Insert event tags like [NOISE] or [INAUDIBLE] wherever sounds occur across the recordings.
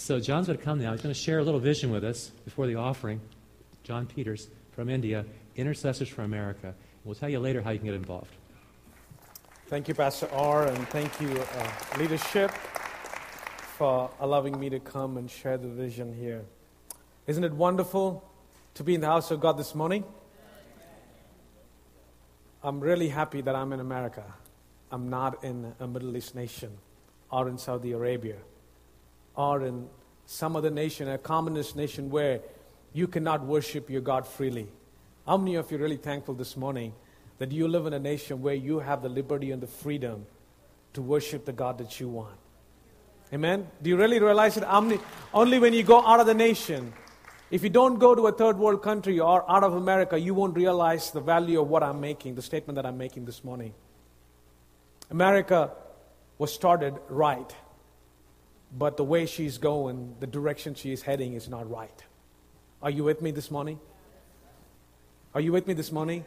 So John's going to come now. He's going to share a little vision with us before the offering. John Peters from India, Intercessors for America. We'll tell you later how you can get involved. Thank you, Pastor R, and thank you, uh, leadership, for allowing me to come and share the vision here. Isn't it wonderful to be in the house of God this morning? I'm really happy that I'm in America. I'm not in a Middle East nation or in Saudi Arabia or in some other nation, a communist nation where you cannot worship your God freely. How many of you are really thankful this morning that you live in a nation where you have the liberty and the freedom to worship the God that you want? Amen? Do you really realize it? Only when you go out of the nation, if you don't go to a third world country or out of America, you won't realize the value of what I'm making, the statement that I'm making this morning. America was started right, but the way she's going, the direction she is heading is not right. Are you with me this morning? Are you with me this morning?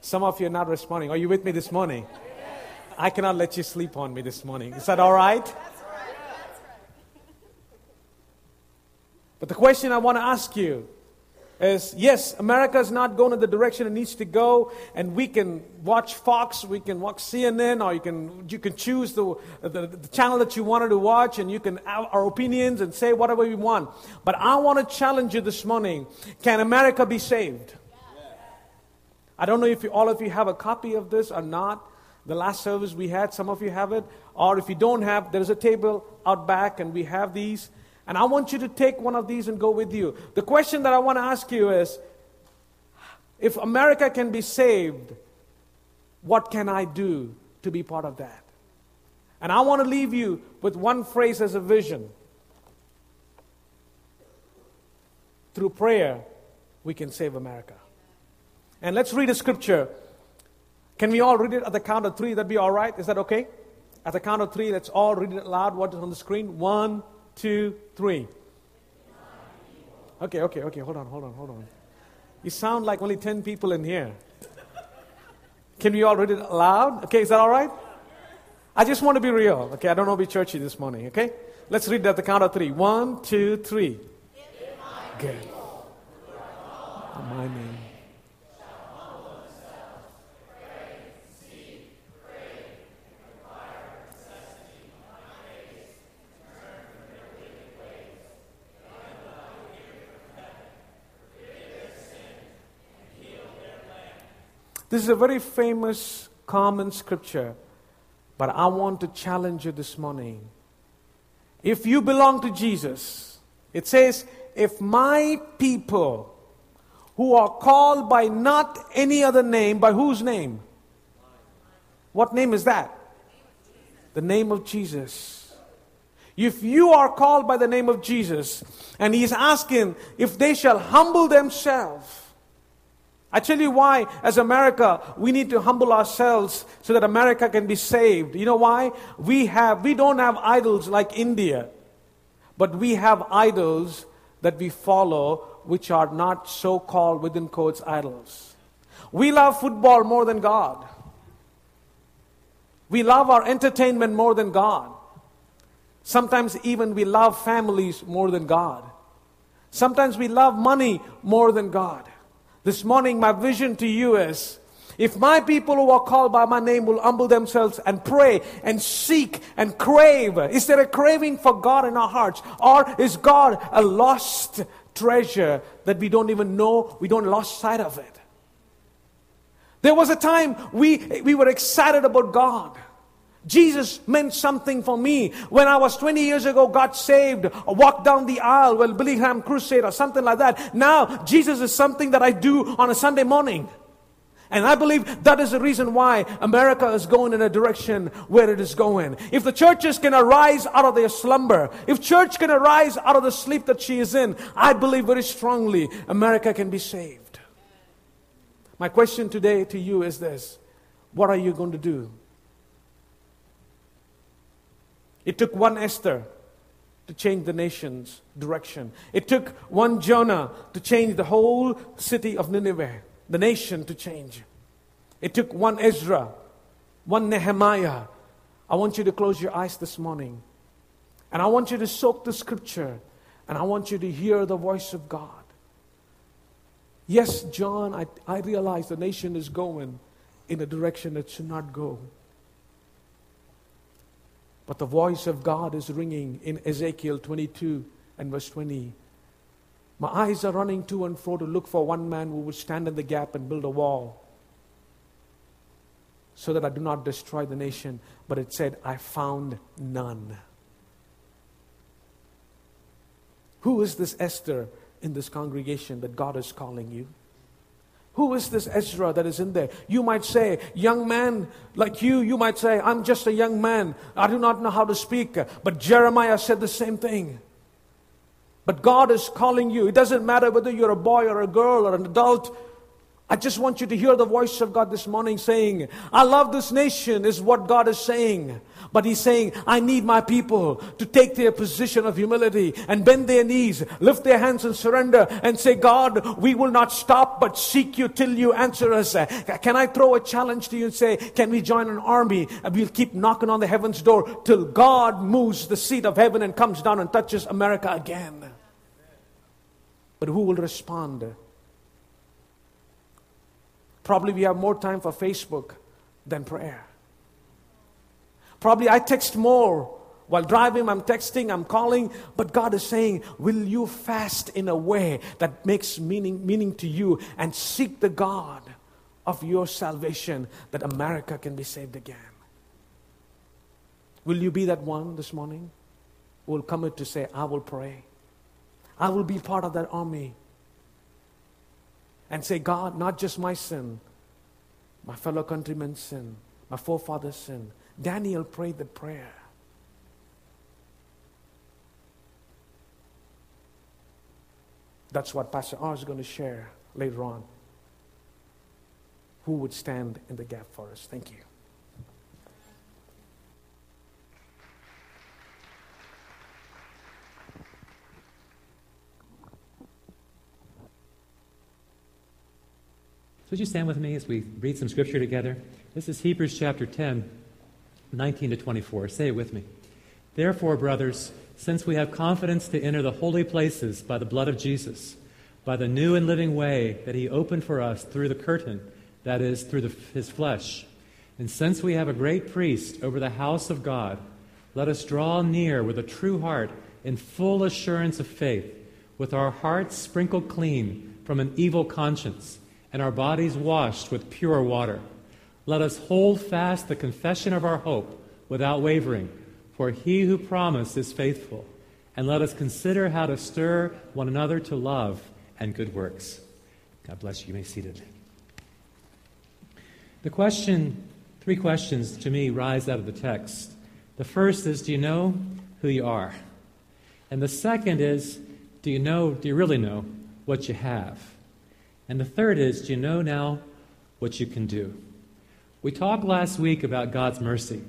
Some of you are not responding. Are you with me this morning? I cannot let you sleep on me this morning. Is that all right? But the question I want to ask you is yes, America is not going in the direction it needs to go, and we can watch Fox, we can watch CNN, or you can, you can choose the, the, the channel that you wanted to watch, and you can have our opinions and say whatever we want. But I want to challenge you this morning can America be saved? I don't know if you, all of you have a copy of this or not. The last service we had, some of you have it. Or if you don't have, there's a table out back, and we have these. And I want you to take one of these and go with you. The question that I want to ask you is if America can be saved, what can I do to be part of that? And I want to leave you with one phrase as a vision. Through prayer, we can save America. And let's read a scripture. Can we all read it at the count of three? That'd be all right? Is that okay? At the count of three, let's all read it aloud. What is on the screen? One, two, three. Okay, okay, okay. Hold on, hold on, hold on. You sound like only 10 people in here. Can we all read it aloud? Okay, is that all right? I just want to be real. Okay, I don't want to be churchy this morning. Okay? Let's read at the count of three. One, two, three. Good. My name. This is a very famous, common scripture, but I want to challenge you this morning. If you belong to Jesus, it says, if my people who are called by not any other name, by whose name? What name is that? The name of Jesus. If you are called by the name of Jesus, and He is asking if they shall humble themselves, I tell you why, as America, we need to humble ourselves so that America can be saved. You know why? We have, we don't have idols like India, but we have idols that we follow which are not so called within quotes idols. We love football more than God. We love our entertainment more than God. Sometimes even we love families more than God. Sometimes we love money more than God. This morning, my vision to you is if my people who are called by my name will humble themselves and pray and seek and crave, is there a craving for God in our hearts? Or is God a lost treasure that we don't even know, we don't lost sight of it? There was a time we, we were excited about God. Jesus meant something for me. When I was 20 years ago, got saved, walked down the aisle, well, Billy Graham crusade or something like that. Now, Jesus is something that I do on a Sunday morning. And I believe that is the reason why America is going in a direction where it is going. If the churches can arise out of their slumber, if church can arise out of the sleep that she is in, I believe very strongly America can be saved. My question today to you is this What are you going to do? It took one Esther to change the nation's direction. It took one Jonah to change the whole city of Nineveh, the nation to change. It took one Ezra, one Nehemiah. I want you to close your eyes this morning. And I want you to soak the scripture and I want you to hear the voice of God. Yes, John, I, I realize the nation is going in a direction it should not go. But the voice of God is ringing in Ezekiel 22 and verse 20. My eyes are running to and fro to look for one man who would stand in the gap and build a wall so that I do not destroy the nation. But it said, I found none. Who is this Esther in this congregation that God is calling you? Who is this Ezra that is in there? You might say, young man like you, you might say, I'm just a young man. I do not know how to speak. But Jeremiah said the same thing. But God is calling you. It doesn't matter whether you're a boy or a girl or an adult. I just want you to hear the voice of God this morning saying, I love this nation, is what God is saying. But He's saying, I need my people to take their position of humility and bend their knees, lift their hands and surrender and say, God, we will not stop but seek you till you answer us. Can I throw a challenge to you and say, Can we join an army and we'll keep knocking on the heaven's door till God moves the seat of heaven and comes down and touches America again? But who will respond? Probably we have more time for Facebook than prayer. Probably I text more. While driving, I'm texting, I'm calling, but God is saying, Will you fast in a way that makes meaning, meaning to you and seek the God of your salvation that America can be saved again? Will you be that one this morning who will come to say, I will pray? I will be part of that army and say, God, not just my sin, my fellow countrymen's sin, my forefathers' sin. Daniel prayed the prayer. That's what Pastor R is going to share later on. Who would stand in the gap for us? Thank you. Would you stand with me as we read some scripture together? This is Hebrews chapter 10, 19 to 24. Say it with me. Therefore, brothers, since we have confidence to enter the holy places by the blood of Jesus, by the new and living way that he opened for us through the curtain, that is, through the, his flesh, and since we have a great priest over the house of God, let us draw near with a true heart in full assurance of faith, with our hearts sprinkled clean from an evil conscience and our bodies washed with pure water. Let us hold fast the confession of our hope without wavering, for he who promised is faithful. And let us consider how to stir one another to love and good works. God bless you. You may be seated. The question, three questions to me rise out of the text. The first is, do you know who you are? And the second is, do you know, do you really know what you have? And the third is, do you know now what you can do? We talked last week about God's mercy.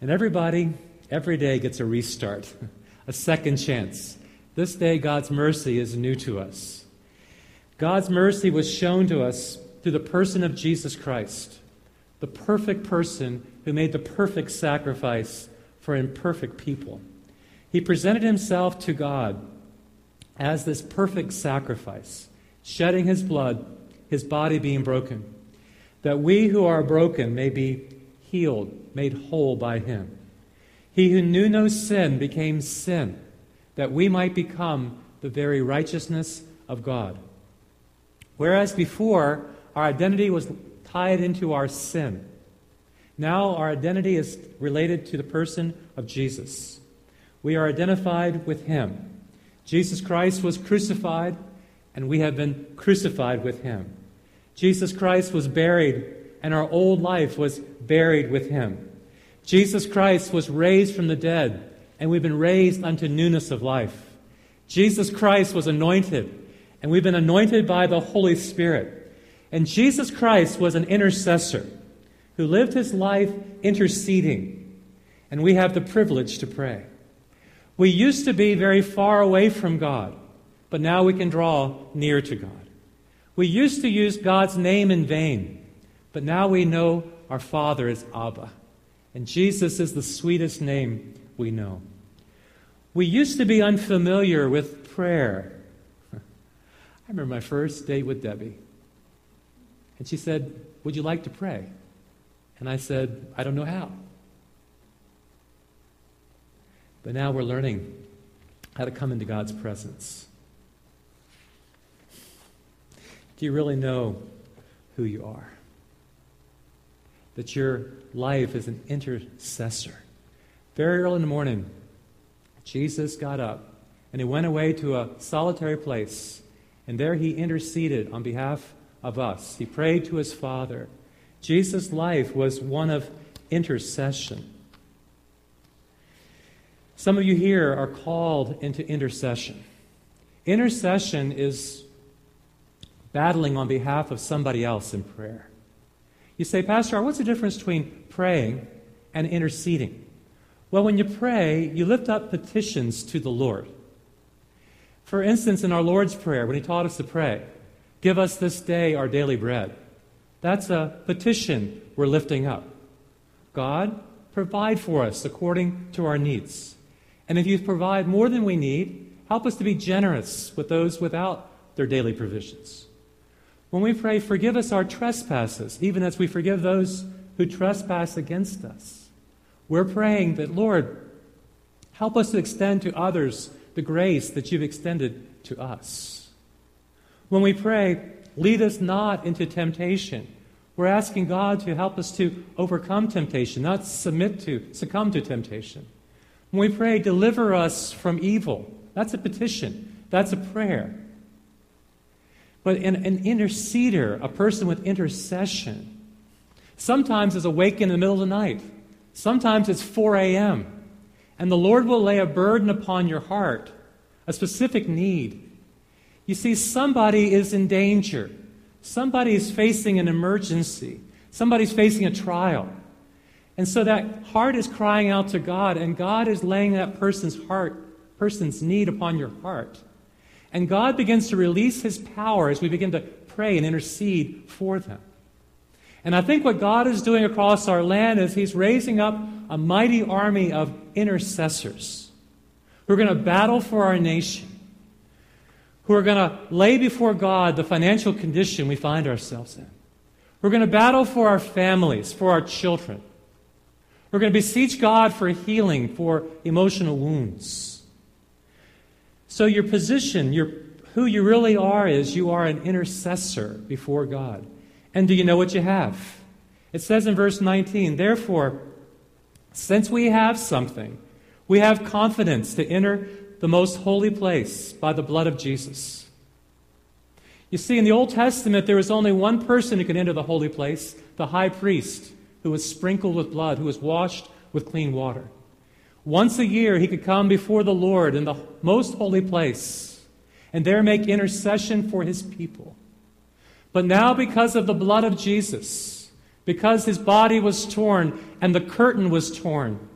And everybody, every day, gets a restart, [LAUGHS] a second chance. This day, God's mercy is new to us. God's mercy was shown to us through the person of Jesus Christ, the perfect person who made the perfect sacrifice for imperfect people. He presented himself to God as this perfect sacrifice shedding his blood, his body being broken, that we who are broken may be healed, made whole by him. He who knew no sin became sin, that we might become the very righteousness of God. Whereas before, our identity was tied into our sin. Now our identity is related to the person of Jesus. We are identified with him. Jesus Christ was crucified and we have been crucified with him. Jesus Christ was buried, and our old life was buried with him. Jesus Christ was raised from the dead, and we've been raised unto newness of life. Jesus Christ was anointed, and we've been anointed by the Holy Spirit. And Jesus Christ was an intercessor who lived his life interceding, and we have the privilege to pray. We used to be very far away from God but now we can draw near to God. We used to use God's name in vain, but now we know our Father is Abba, and Jesus is the sweetest name we know. We used to be unfamiliar with prayer. [LAUGHS] I remember my first date with Debbie. And she said, Would you like to pray? And I said, I don't know how. But now we're learning how to come into God's presence. Do you really know who you are? That your life is an intercessor. Very early in the morning, Jesus got up and he went away to a solitary place, and there he interceded on behalf of us. He prayed to his Father. Jesus' life was one of intercession. Some of you here are called into intercession. Intercession is battling on behalf of somebody else in prayer. You say, Pastor, what's the difference between praying and interceding? Well, when you pray, you lift up petitions to the Lord. For instance, in our Lord's Prayer, when He taught us to pray, Give us this day our daily bread. That's a petition we're lifting up. God, provide for us according to our needs. And if you provide more than we need, help us to be generous with those without their daily provisions. When we pray, forgive us our trespasses, even as we forgive those who trespass against us. We're praying that, Lord, help us to extend to others the grace that you've extended to us. When we pray, lead us not into temptation. We're asking God to help us to overcome temptation, not submit to, succumb to temptation. When we pray, deliver us from evil, that's a petition, that's a prayer. But an, an interceder, a person with intercession, sometimes is awake in the middle of the night. Sometimes it's 4 a.m. And the Lord will lay a burden upon your heart, a specific need. You see, somebody is in danger. Somebody is facing an emergency. Somebody's facing a trial. And so that heart is crying out to God, and God is laying that person's heart, person's need upon your heart. And God begins to release his power as we begin to pray and intercede for them. And I think what God is doing across our land is he's raising up a mighty army of intercessors who are going to battle for our nation, who are going to lay before God the financial condition we find ourselves in. We're going to battle for our families, for our children. We're going to beseech God for healing for emotional wounds. So, your position, your, who you really are, is you are an intercessor before God. And do you know what you have? It says in verse 19, Therefore, since we have something, we have confidence to enter the most holy place by the blood of Jesus. You see, in the Old Testament, there was only one person who could enter the holy place the high priest who was sprinkled with blood, who was washed with clean water. Once a year, he could come before the Lord in the most holy place and there make intercession for his people. But now, because of the blood of Jesus, because his body was torn and the curtain was torn,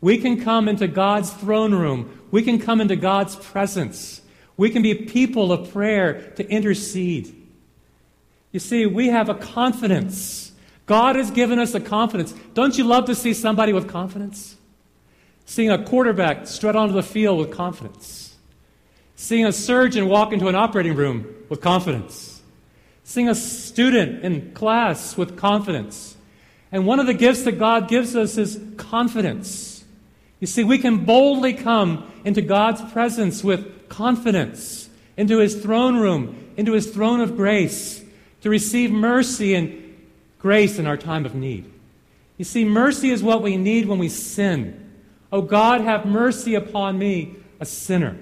we can come into God's throne room. We can come into God's presence. We can be people of prayer to intercede. You see, we have a confidence God has given us a confidence. Don't you love to see somebody with confidence? Seeing a quarterback strut onto the field with confidence. Seeing a surgeon walk into an operating room with confidence. Seeing a student in class with confidence. And one of the gifts that God gives us is confidence. You see, we can boldly come into God's presence with confidence, into His throne room, into His throne of grace, to receive mercy and grace in our time of need. You see, mercy is what we need when we sin. Oh God, have mercy upon me, a sinner.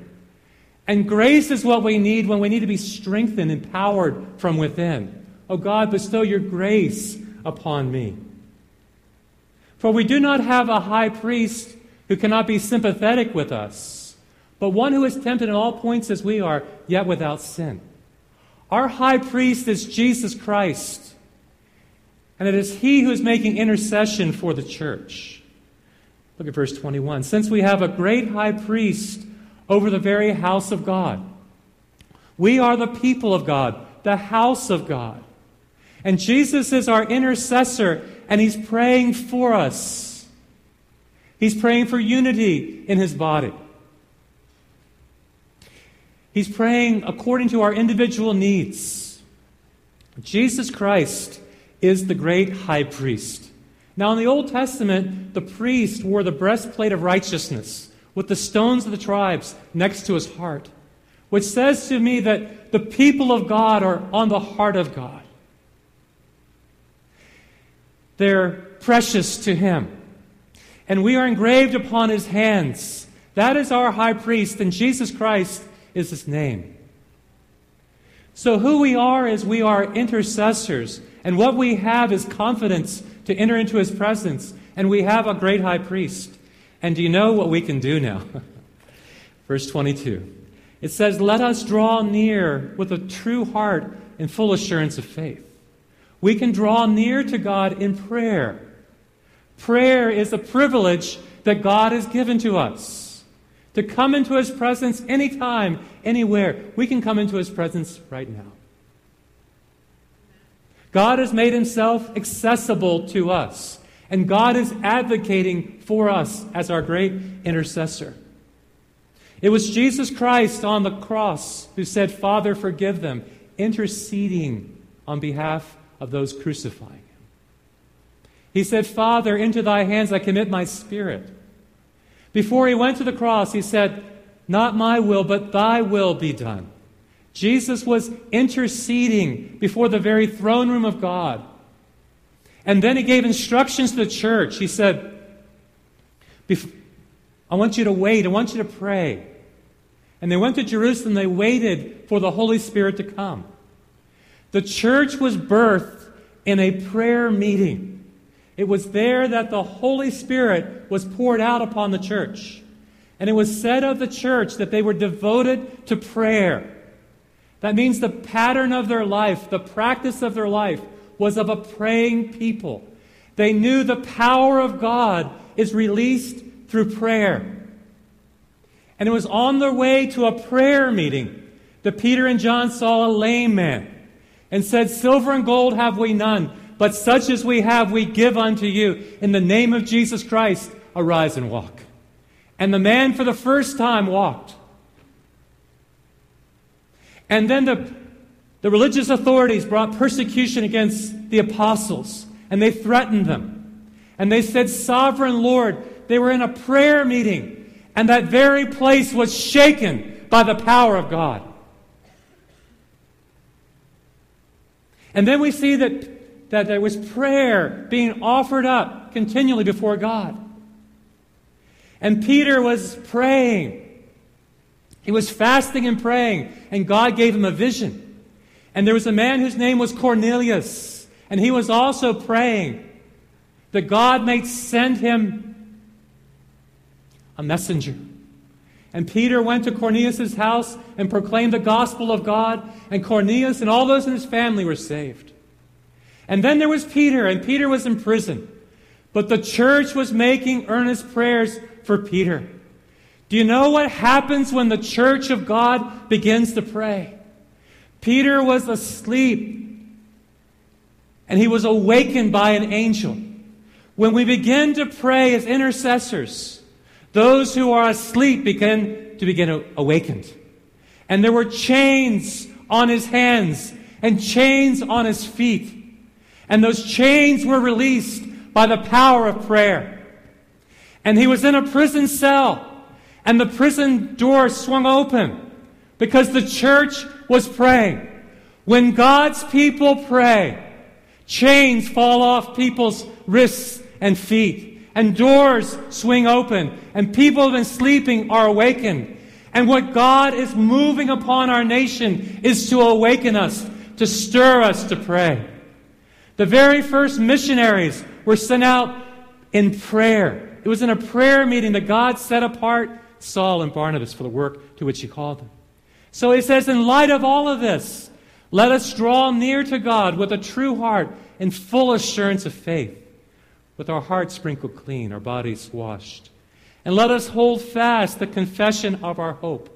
And grace is what we need when we need to be strengthened, and empowered from within. Oh God, bestow your grace upon me. For we do not have a high priest who cannot be sympathetic with us, but one who is tempted in all points as we are, yet without sin. Our high priest is Jesus Christ and it is He who is making intercession for the church. Look at verse 21. Since we have a great high priest over the very house of God, we are the people of God, the house of God. And Jesus is our intercessor, and He's praying for us. He's praying for unity in His body. He's praying according to our individual needs. Jesus Christ is the great high priest. Now, in the Old Testament, the priest wore the breastplate of righteousness with the stones of the tribes next to his heart, which says to me that the people of God are on the heart of God. They're precious to him. And we are engraved upon his hands. That is our high priest, and Jesus Christ is his name. So, who we are is we are intercessors, and what we have is confidence to enter into his presence, and we have a great high priest. And do you know what we can do now? [LAUGHS] Verse 22. It says, Let us draw near with a true heart and full assurance of faith. We can draw near to God in prayer. Prayer is a privilege that God has given to us to come into His presence anytime, anywhere. We can come into His presence right now. God has made Himself accessible to us, and God is advocating for us as our great intercessor. It was Jesus Christ on the cross who said, Father, forgive them, interceding on behalf of those crucifying him. He said, Father, into thy hands I commit my spirit. Before he went to the cross, he said, Not my will, but thy will be done. Jesus was interceding before the very throne room of God. And then he gave instructions to the church. He said, I want you to wait. I want you to pray. And they went to Jerusalem. They waited for the Holy Spirit to come. The church was birthed in a prayer meeting. It was there that the Holy Spirit was poured out upon the church. And it was said of the church that they were devoted to prayer. That means the pattern of their life, the practice of their life, was of a praying people. They knew the power of God is released through prayer. And it was on their way to a prayer meeting that Peter and John saw a lame man and said, Silver and gold have we none, but such as we have, we give unto you. In the name of Jesus Christ, arise and walk. And the man for the first time walked. And then the, the religious authorities brought persecution against the apostles, and they threatened them. And they said, Sovereign Lord, they were in a prayer meeting, and that very place was shaken by the power of God. And then we see that that there was prayer being offered up continually before God. And Peter was praying. He was fasting and praying, and God gave him a vision. And there was a man whose name was Cornelius, and he was also praying that God might send him a messenger. And Peter went to Cornelius' house and proclaimed the gospel of God, and Cornelius and all those in his family were saved. And then there was Peter, and Peter was in prison. But the church was making earnest prayers for Peter. Do you know what happens when the church of God begins to pray? Peter was asleep, and he was awakened by an angel. When we begin to pray as intercessors, those who are asleep begin to begin awakened. And there were chains on his hands and chains on his feet. And those chains were released by the power of prayer. And he was in a prison cell, and the prison door swung open because the church was praying. When God's people pray, chains fall off people's wrists and feet, and doors swing open, and people who have been sleeping are awakened. And what God is moving upon our nation is to awaken us, to stir us to pray. The very first missionaries were sent out in prayer. It was in a prayer meeting that God set apart Saul and Barnabas for the work to which he called them. So he says, in light of all of this, let us draw near to God with a true heart and full assurance of faith, with our hearts sprinkled clean, our bodies washed. And let us hold fast the confession of our hope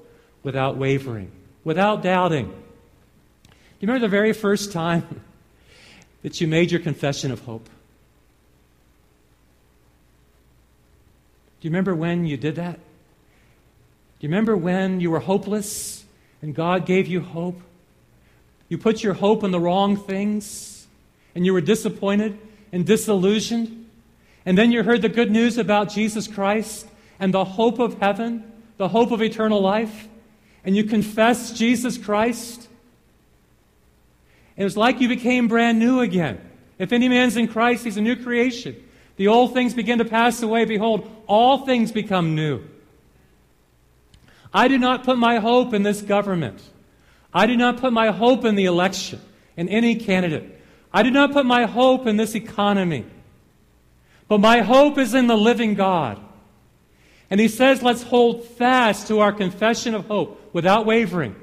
without wavering, without doubting. Do you remember the very first time [LAUGHS] that you made your confession of hope? Do you remember when you did that? You remember when you were hopeless and God gave you hope? You put your hope in the wrong things, and you were disappointed and disillusioned. And then you heard the good news about Jesus Christ and the hope of heaven, the hope of eternal life, and you confessed Jesus Christ. And it was like you became brand new again. If any man's in Christ, he's a new creation. The old things begin to pass away. Behold, all things become new. I do not put my hope in this government. I do not put my hope in the election, in any candidate. I do not put my hope in this economy. But my hope is in the living God. And he says, let's hold fast to our confession of hope without wavering.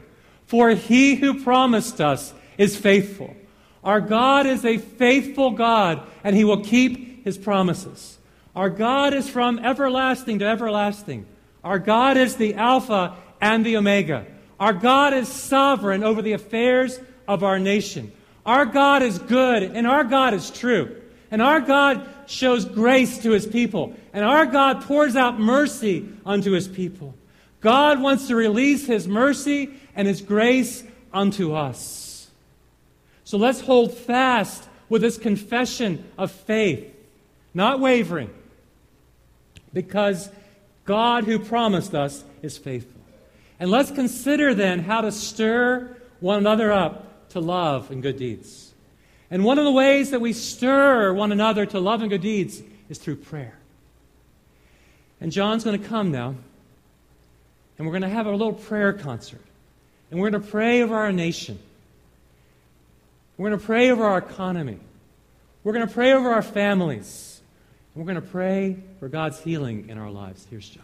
For he who promised us is faithful. Our God is a faithful God, and he will keep his promises. Our God is from everlasting to everlasting. Our God is the Alpha and the Omega. Our God is sovereign over the affairs of our nation. Our God is good, and our God is true. And our God shows grace to his people. And our God pours out mercy unto his people. God wants to release his mercy and his grace unto us. So let's hold fast with this confession of faith, not wavering, because God who promised us is faithful. And let's consider then how to stir one another up to love and good deeds. And one of the ways that we stir one another to love and good deeds is through prayer. And John's going to come now, and we're going to have a little prayer concert. And we're going to pray over our nation. We're going to pray over our economy. We're going to pray over our families. We're going to pray for God's healing in our lives. Here's John.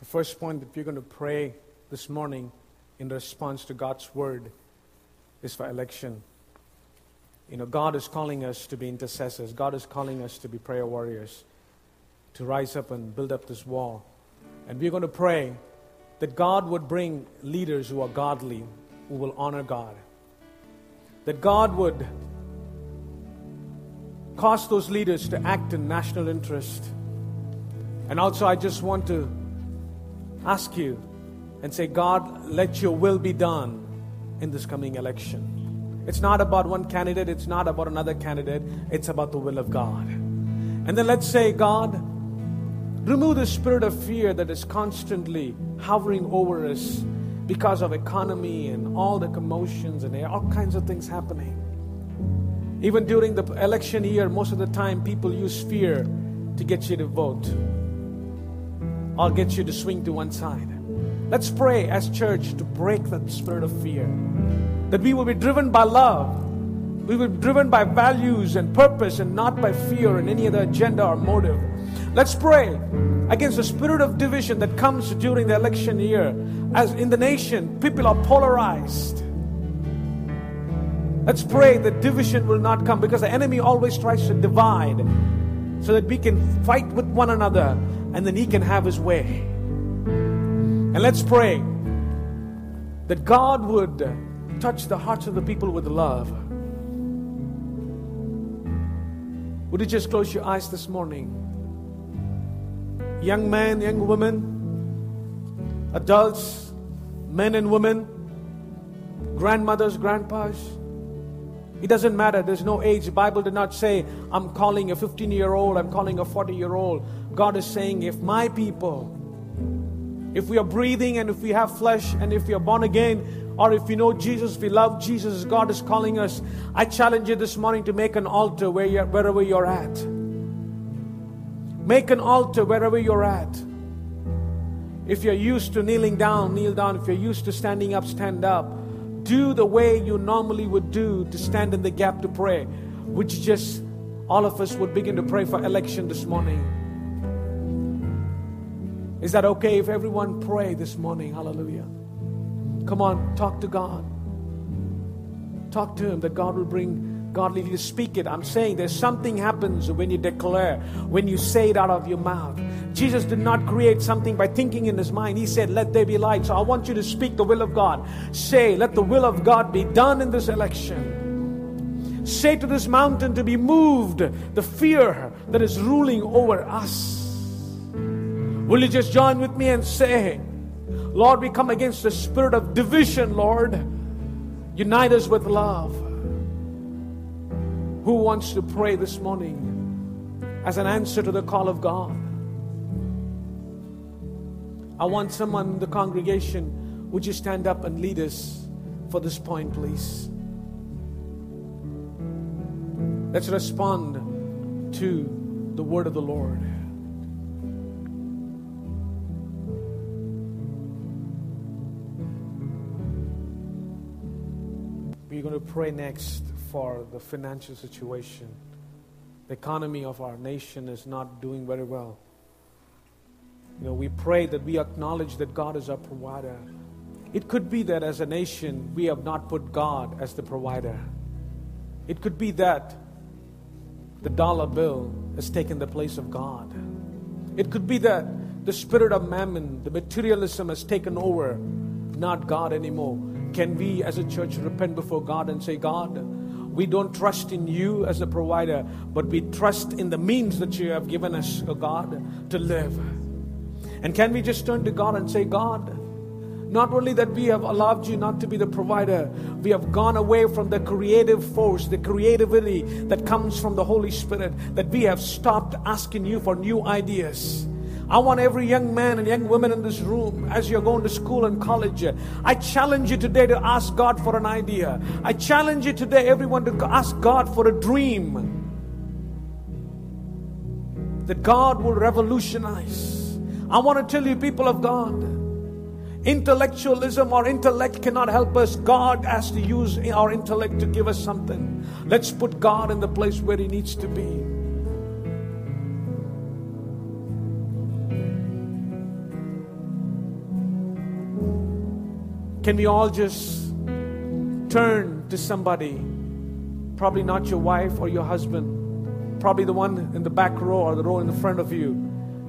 The first point that we're going to pray this morning in response to God's word is for election. You know, God is calling us to be intercessors, God is calling us to be prayer warriors, to rise up and build up this wall. And we're going to pray that God would bring leaders who are godly, who will honor God. That God would cause those leaders to act in national interest. And also, I just want to ask you and say, God, let your will be done in this coming election. It's not about one candidate, it's not about another candidate, it's about the will of God. And then let's say, God, remove the spirit of fear that is constantly hovering over us because of economy and all the commotions and all kinds of things happening. Even during the election year, most of the time people use fear to get you to vote or get you to swing to one side. Let's pray as church to break that spirit of fear. That we will be driven by love. We will be driven by values and purpose and not by fear and any other agenda or motive. Let's pray against the spirit of division that comes during the election year. As in the nation, people are polarized. Let's pray that division will not come because the enemy always tries to divide so that we can fight with one another and then he can have his way. And let's pray that God would touch the hearts of the people with love. Would you just close your eyes this morning? Young men, young women, adults, men and women, grandmothers, grandpas. It doesn't matter. There's no age. The Bible did not say, I'm calling a 15 year old, I'm calling a 40 year old. God is saying, if my people, if we are breathing and if we have flesh and if we are born again, or if we know Jesus, we love Jesus, God is calling us. I challenge you this morning to make an altar where you're, wherever you're at. Make an altar wherever you're at. If you're used to kneeling down, kneel down. If you're used to standing up, stand up. Do the way you normally would do to stand in the gap to pray, which just all of us would begin to pray for election this morning. Is that okay if everyone pray this morning? Hallelujah. Come on, talk to God. Talk to Him that God will bring godly to speak it. I'm saying there's something happens when you declare, when you say it out of your mouth. Jesus did not create something by thinking in his mind. He said, Let there be light. So I want you to speak the will of God. Say, Let the will of God be done in this election. Say to this mountain to be moved, the fear that is ruling over us. Will you just join with me and say, Lord, we come against the spirit of division, Lord. Unite us with love. Who wants to pray this morning as an answer to the call of God? I want someone in the congregation, would you stand up and lead us for this point, please? Let's respond to the word of the Lord. We're going to pray next for the financial situation. The economy of our nation is not doing very well. You know, we pray that we acknowledge that God is our provider. It could be that as a nation, we have not put God as the provider. It could be that the dollar bill has taken the place of God. It could be that the spirit of mammon, the materialism has taken over, not God anymore. Can we as a church repent before God and say, God, we don't trust in you as a provider, but we trust in the means that you have given us, oh God, to live. And can we just turn to God and say, God, not only that we have allowed you not to be the provider, we have gone away from the creative force, the creativity that comes from the Holy Spirit, that we have stopped asking you for new ideas. I want every young man and young woman in this room, as you're going to school and college, I challenge you today to ask God for an idea. I challenge you today, everyone, to ask God for a dream that God will revolutionize. I want to tell you, people of God, Intellectualism or intellect cannot help us. God has to use our intellect to give us something. Let's put God in the place where He needs to be. Can we all just turn to somebody? Probably not your wife or your husband, probably the one in the back row or the row in the front of you.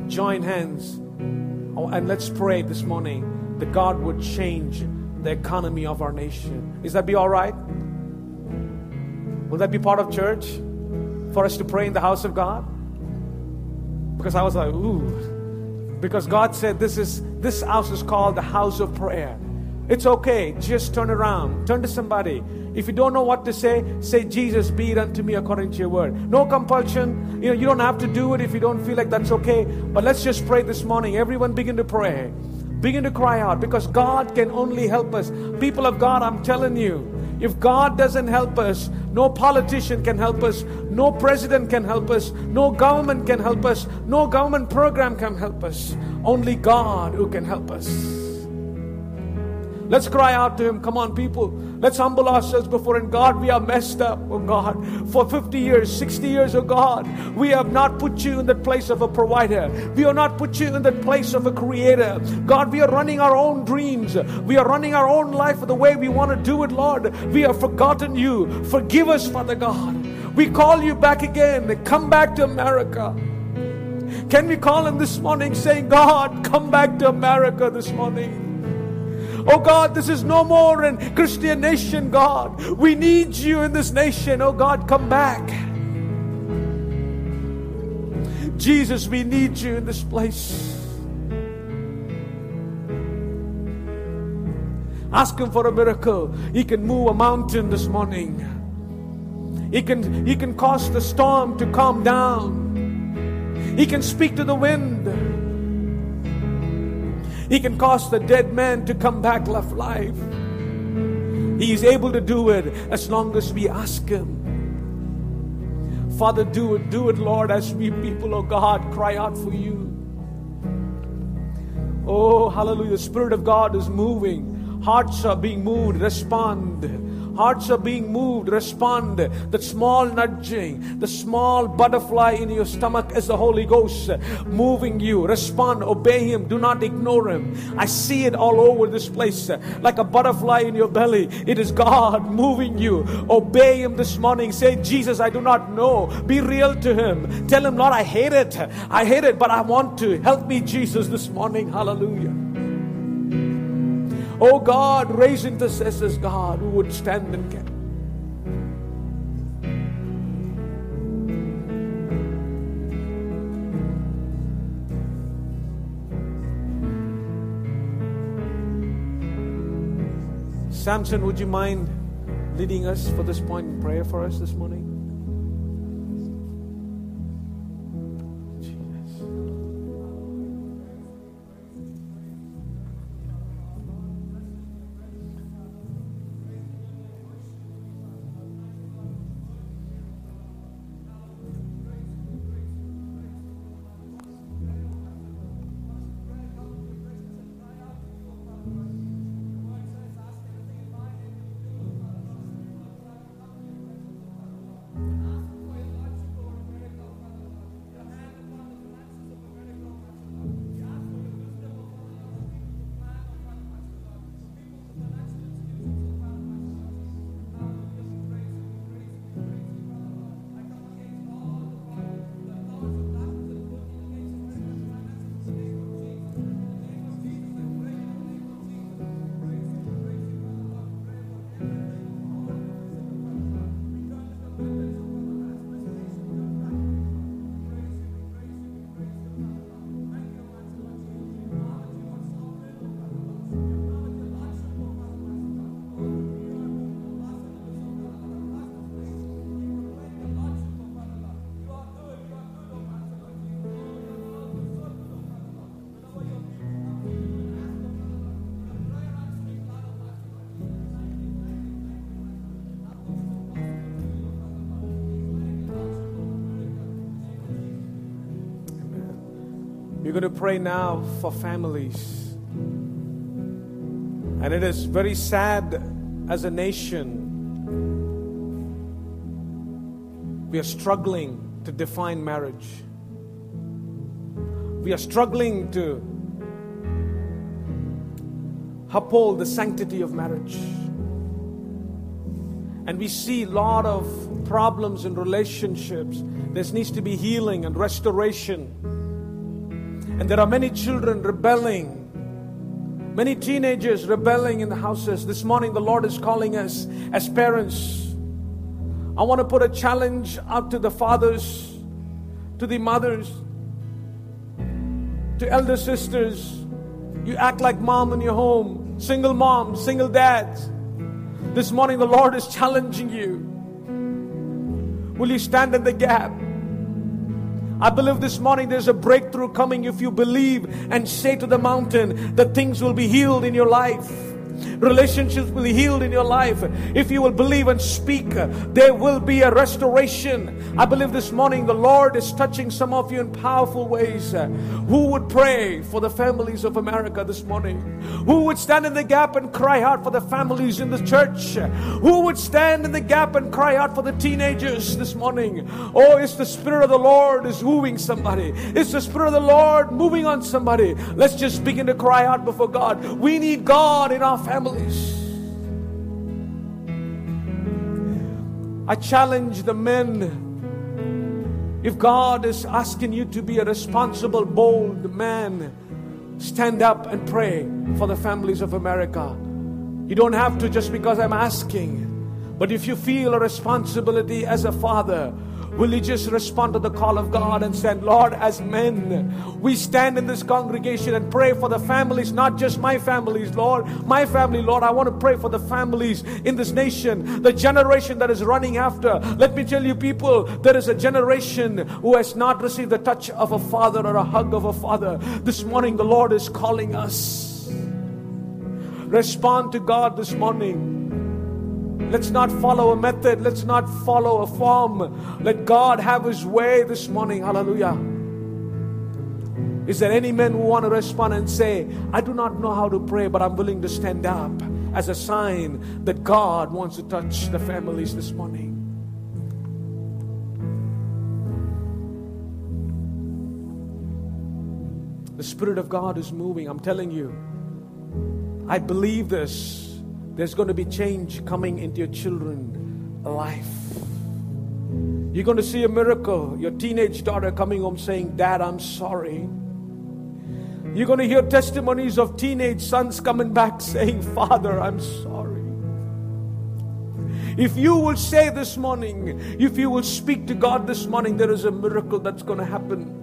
Join hands oh, and let's pray this morning that God would change the economy of our nation. Is that be all right? Will that be part of church for us to pray in the house of God? Because I was like, ooh. Because God said this is this house is called the house of prayer. It's okay. Just turn around. Turn to somebody. If you don't know what to say, say, Jesus, be it unto me according to your word. No compulsion. You know, you don't have to do it if you don't feel like that's okay. But let's just pray this morning. Everyone begin to pray. Begin to cry out because God can only help us. People of God, I'm telling you, if God doesn't help us, no politician can help us, no president can help us, no government can help us, no government program can help us. Only God who can help us. Let's cry out to Him. Come on, people. Let's humble ourselves before Him. God, we are messed up, oh God. For 50 years, 60 years, oh God, we have not put you in the place of a provider. We have not put you in the place of a creator. God, we are running our own dreams. We are running our own life the way we want to do it, Lord. We have forgotten you. Forgive us, Father God. We call you back again. Come back to America. Can we call him this morning saying, God, come back to America this morning? Oh God, this is no more a Christian nation, God. We need you in this nation. Oh God, come back. Jesus, we need you in this place. Ask him for a miracle. He can move a mountain this morning. He can, he can cause the storm to calm down. He can speak to the wind. He can cause the dead man to come back left life. He is able to do it as long as we ask Him. Father, do it, do it, Lord, as we people, oh God, cry out for you. Oh, hallelujah. The Spirit of God is moving. Hearts are being moved. Respond Hearts are being moved. Respond. The small nudging, the small butterfly in your stomach is the Holy Ghost moving you. Respond. Obey Him. Do not ignore Him. I see it all over this place like a butterfly in your belly. It is God [LAUGHS] moving you. Obey Him this morning. Say, Jesus, I do not know. Be real to Him. Tell Him, Lord, I hate it. I hate it, but I want to. Help me, Jesus, this morning. Hallelujah. Oh God, raise intercessors, God, who would stand and care. Samson, would you mind leading us for this point in prayer for us this morning? We're going to pray now for families. And it is very sad as a nation. We are struggling to define marriage. We are struggling to uphold the sanctity of marriage. And we see a lot of problems in relationships. There needs to be healing and restoration. And there are many children rebelling, many teenagers rebelling in the houses. This morning, the Lord is calling us as parents. I want to put a challenge out to the fathers, to the mothers, to elder sisters. You act like mom in your home, single mom, single dad. This morning, the Lord is challenging you. Will you stand in the gap? I believe this morning there's a breakthrough coming if you believe and say to the mountain that things will be healed in your life. Relationships will be healed in your life. If you will believe and speak, there will be a restoration. I believe this morning the Lord is touching some of you in powerful ways. Who would pray for the families of America this morning? Who would stand in the gap and cry out for the families in the church? Who would stand in the gap and cry out for the teenagers this morning? Oh, it's the Spirit of the Lord is wooing somebody. It's the Spirit of the Lord moving on somebody. Let's just begin to cry out before God. We need God in our families. I challenge the men. If God is asking you to be a responsible, bold man, stand up and pray for the families of America. You don't have to just because I'm asking. But if you feel a responsibility as a father, Will you just respond to the call of God and say, Lord, as men, we stand in this congregation and pray for the families, not just my families, Lord, my family, Lord. I want to pray for the families in this nation, the generation that is running after. Let me tell you, people, there is a generation who has not received the touch of a father or a hug of a father. This morning, the Lord is calling us. Respond to God this morning. Let's not follow a method. Let's not follow a form. Let God have His way this morning. Hallelujah. Is there any men who want to respond and say, I do not know how to pray, but I'm willing to stand up as a sign that God wants to touch the families this morning? The Spirit of God is moving. I'm telling you. I believe this. There's going to be change coming into your children's life. You're going to see a miracle. Your teenage daughter coming home saying, Dad, I'm sorry. You're going to hear testimonies of teenage sons coming back [LAUGHS] saying, Father, I'm sorry. If you will say this morning, if you will speak to God this morning, there is a miracle that's going to happen.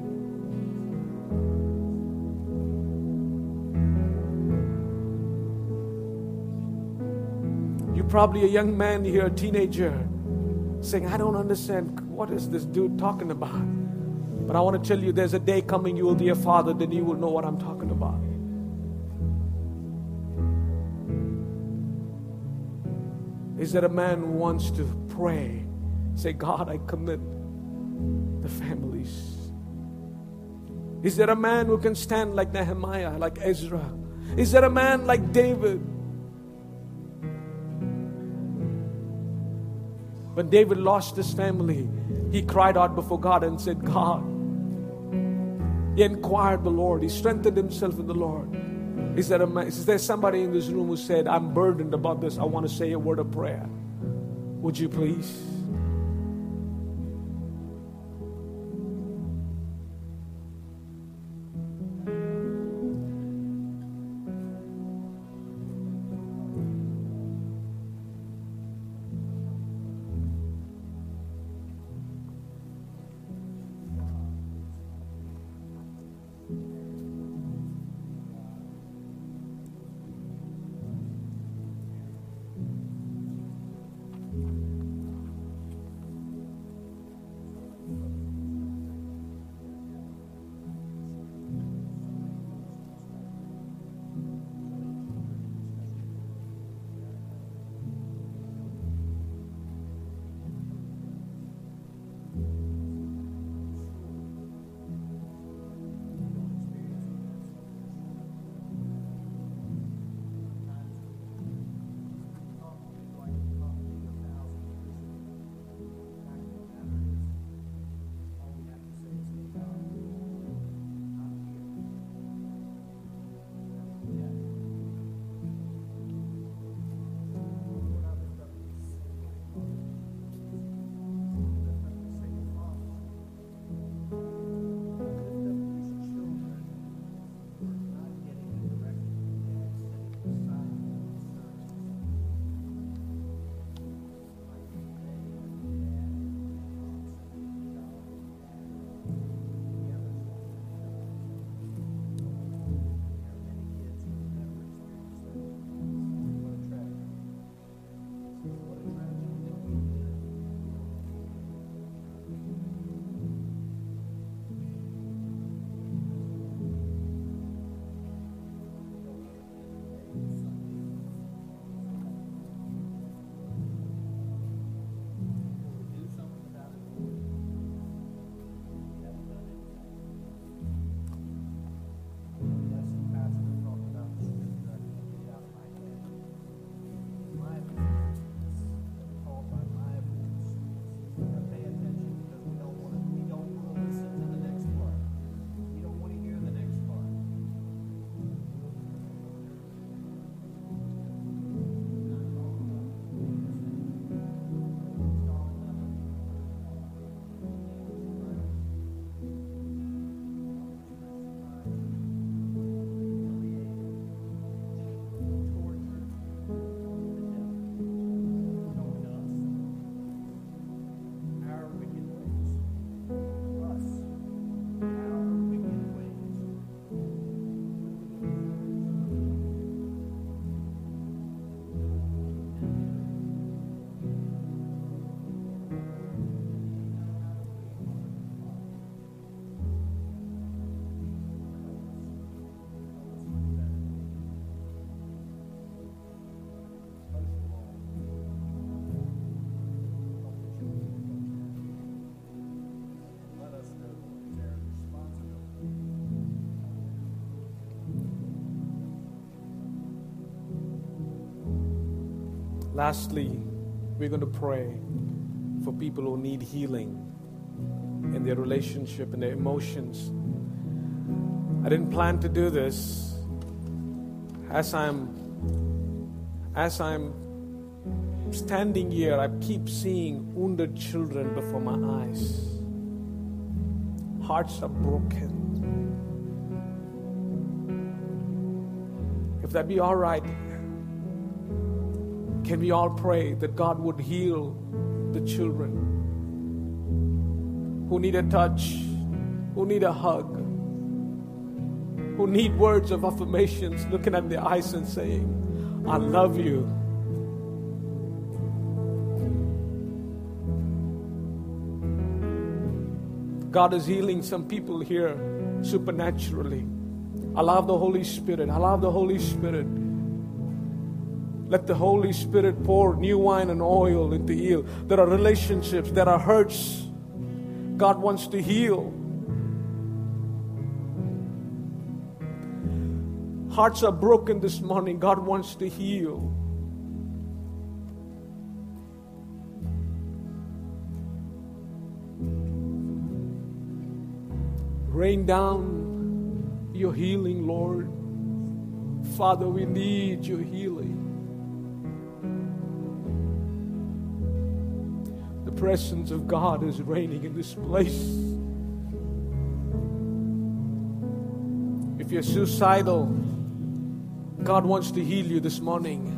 Probably a young man here, a teenager, saying, I don't understand what is this dude talking about. But I want to tell you there's a day coming you will be a father, then you will know what I'm talking about. Is there a man who wants to pray? Say, God, I commit the families. Is there a man who can stand like Nehemiah, like Ezra? Is there a man like David? When David lost his family, he cried out before God and said, God, he inquired the Lord, he strengthened himself in the Lord. Is there, a, is there somebody in this room who said, I'm burdened about this? I want to say a word of prayer. Would you please? Lastly, we're going to pray for people who need healing in their relationship and their emotions. I didn't plan to do this. As I'm as I'm standing here, I keep seeing wounded children before my eyes. Hearts are broken. If that be all right, can we all pray that God would heal the children who need a touch, who need a hug, who need words of affirmations, looking at their eyes and saying, I love you. God is healing some people here supernaturally. I love the Holy Spirit. I love the Holy Spirit let the Holy Spirit pour new wine and oil into heal. There are relationships, there are hurts. God wants to heal. Hearts are broken this morning. God wants to heal. Rain down your healing, Lord. Father, we need your healing. Presence of God is reigning in this place. If you're suicidal, God wants to heal you this morning.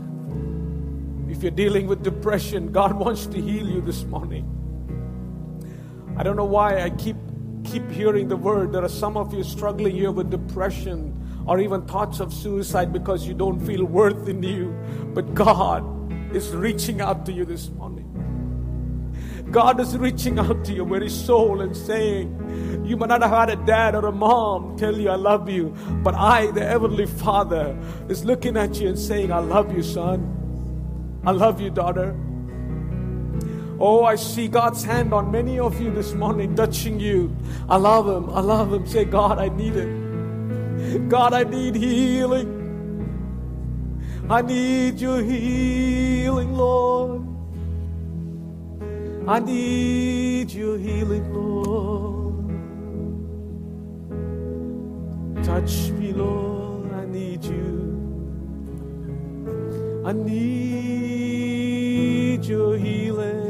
If you're dealing with depression, God wants to heal you this morning. I don't know why I keep keep hearing the word. There are some of you struggling here with depression or even thoughts of suicide because you don't feel worth in you. But God is reaching out to you this morning. God is reaching out to your very soul and saying, You might not have had a dad or a mom tell you, I love you, but I, the Heavenly Father, is looking at you and saying, I love you, son. I love you, daughter. Oh, I see God's hand on many of you this morning, touching you. I love Him. I love Him. Say, God, I need it. God, I need healing. I need your healing, Lord. I need your healing, Lord. Touch me, Lord. I need you. I need your healing.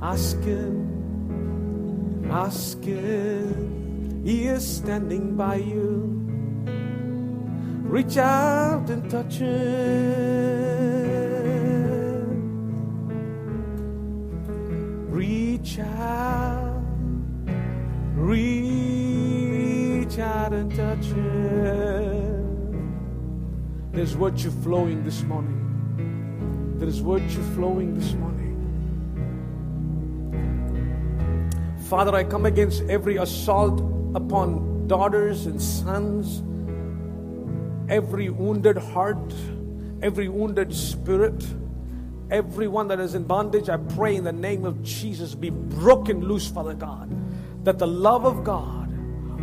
Ask Him, ask Him. He is standing by you. Reach out and touch Him. Out, reach out and touch Him. There's virtue flowing this morning. There is virtue flowing this morning. Father, I come against every assault upon daughters and sons, every wounded heart, every wounded spirit, everyone that is in bondage. I pray in the name of Jesus be broken loose, Father God, that the love of God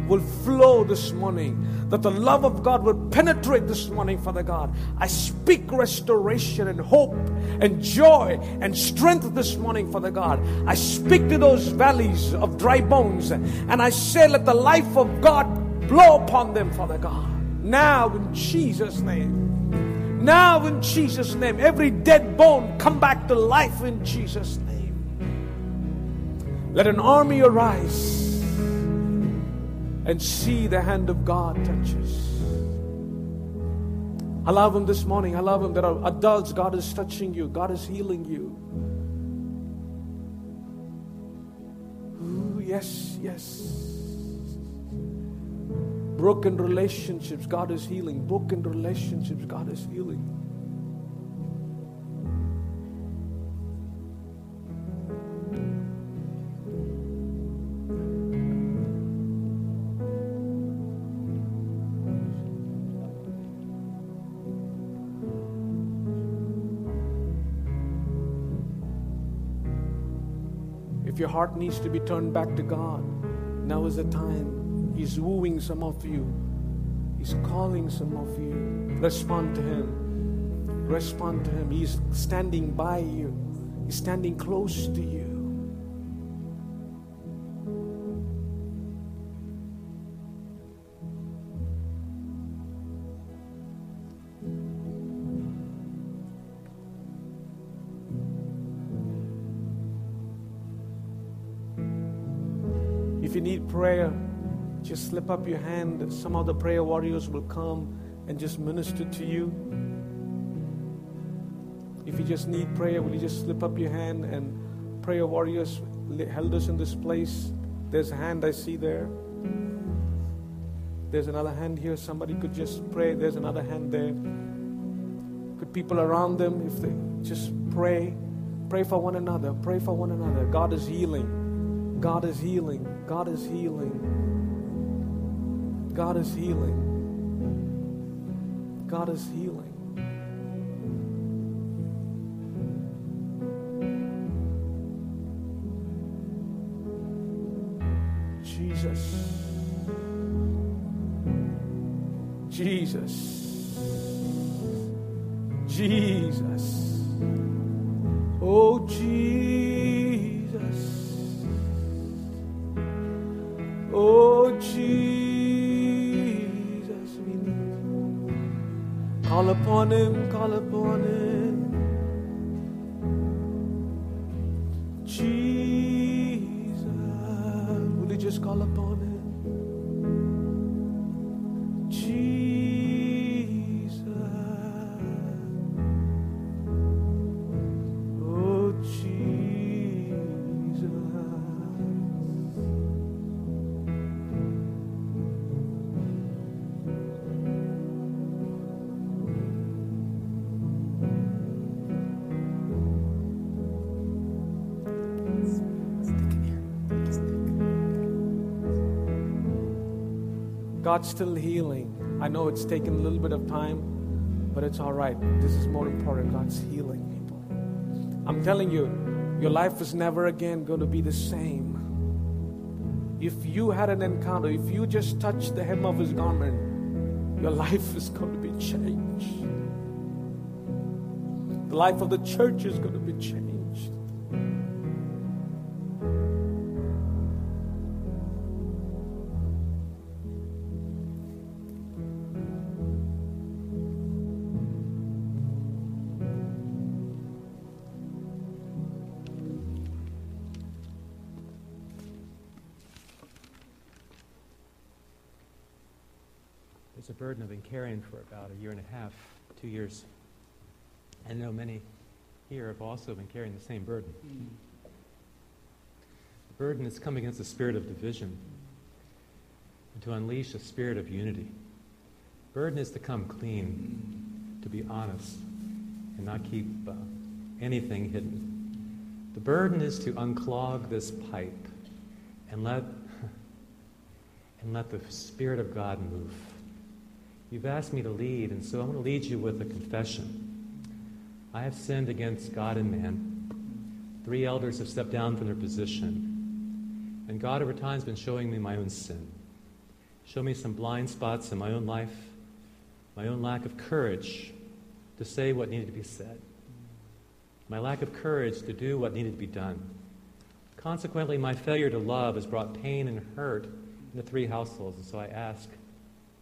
will flow this morning, that the love of God will penetrate this morning, Father God. I speak restoration and hope and joy and strength this morning, Father God. I speak to those valleys of dry bones and I say, let the life of God blow upon them, Father God. Now, in Jesus' name. Now, in Jesus' name. Every dead bone come back to life in Jesus' name. Let an army arise and see the hand of God touches. I love Him this morning. I love Him. There are adults, God is touching you, God is healing you. Ooh, yes, yes. Broken relationships, God is healing. Broken relationships, God is healing. If your heart needs to be turned back to God, now is the time. He's wooing some of you, He's calling some of you. Respond to Him. Respond to Him. He's standing by you, He's standing close to you. Slip up your hand. Some of the prayer warriors will come and just minister to you. If you just need prayer, will you just slip up your hand and prayer warriors held us in this place? There's a hand I see there. There's another hand here. Somebody could just pray. There's another hand there. Could people around them, if they just pray, Pray for one another. Pray for one another. God is healing. God is healing. God is healing. God is healing. God is healing. Jesus. Jesus. Jesus. Upon Him, call God's still healing. I know it's taken a little bit of time, but it's all right. This is more important. God's healing people. I'm telling you, your life is never again going to be the same. If you had an encounter, if you just touched the hem of his garment, your [LAUGHS] life is going to be changed. The life of the church is going to be changed. Burden I've been carrying for about a year and a half, two years. I know many here have also been carrying the same burden. The burden is come against the spirit of division and to unleash a spirit of unity. Burden is to come clean, to be honest, and not keep uh, anything hidden. The burden is to unclog this pipe and let [LAUGHS] and let the Spirit of God move. You've asked me to lead, and so I'm going to lead you with a confession. I have sinned against God and man. Three elders have stepped down from their position. And God, over time, has been showing me my own sin. Show me some blind spots in my own life, my own lack of courage to say what needed to be said, my lack of courage to do what needed to be done. Consequently, my failure to love has brought pain and hurt in the three households, and so I ask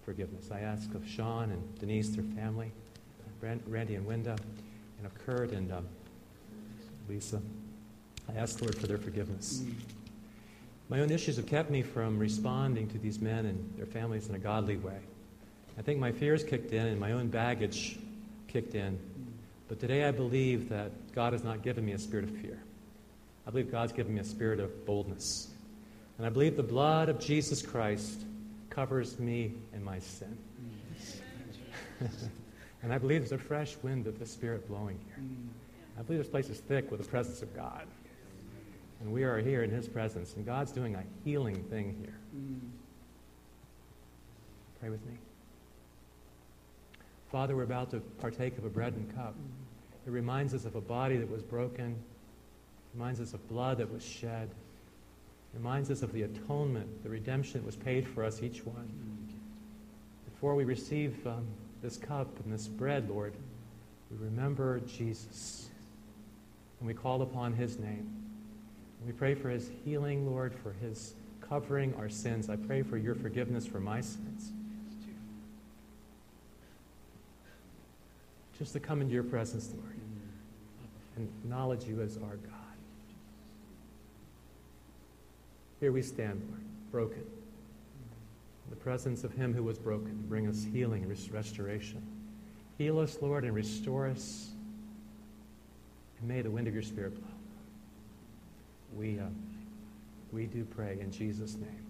forgiveness. I ask of Sean and Denise, their family, Randy and Linda, and of Kurt and um, Lisa. I ask, Lord, for their forgiveness. My own issues have kept me from responding to these men and their families in a godly way. I think my fears kicked in and my own baggage kicked in. But today I believe that God has not given me a spirit of fear. I believe God's given me a spirit of boldness. And I believe the blood of Jesus Christ covers me and my sin. [LAUGHS] and I believe there's a fresh wind of the Spirit blowing here. I believe this place is thick with the presence of God. And we are here in His presence, and God's doing a healing thing here. Pray with me. Father, we're about to partake of a bread and cup. It reminds us of a body that was broken, it reminds us of blood that was shed, reminds us of the atonement, the redemption that was paid for us, each one. Before we receive um, this cup and this bread, Lord, we remember Jesus and we call upon his name. We pray for his healing, Lord, for his covering our sins. I pray for your forgiveness for my sins. Just to come into your presence, Lord, and acknowledge you as our God. Here we stand, Lord, broken. In the presence of him who was broken, bring us healing and restoration. Heal us, Lord, and restore us. And may the wind of your Spirit blow. We, uh, we do pray in Jesus' name.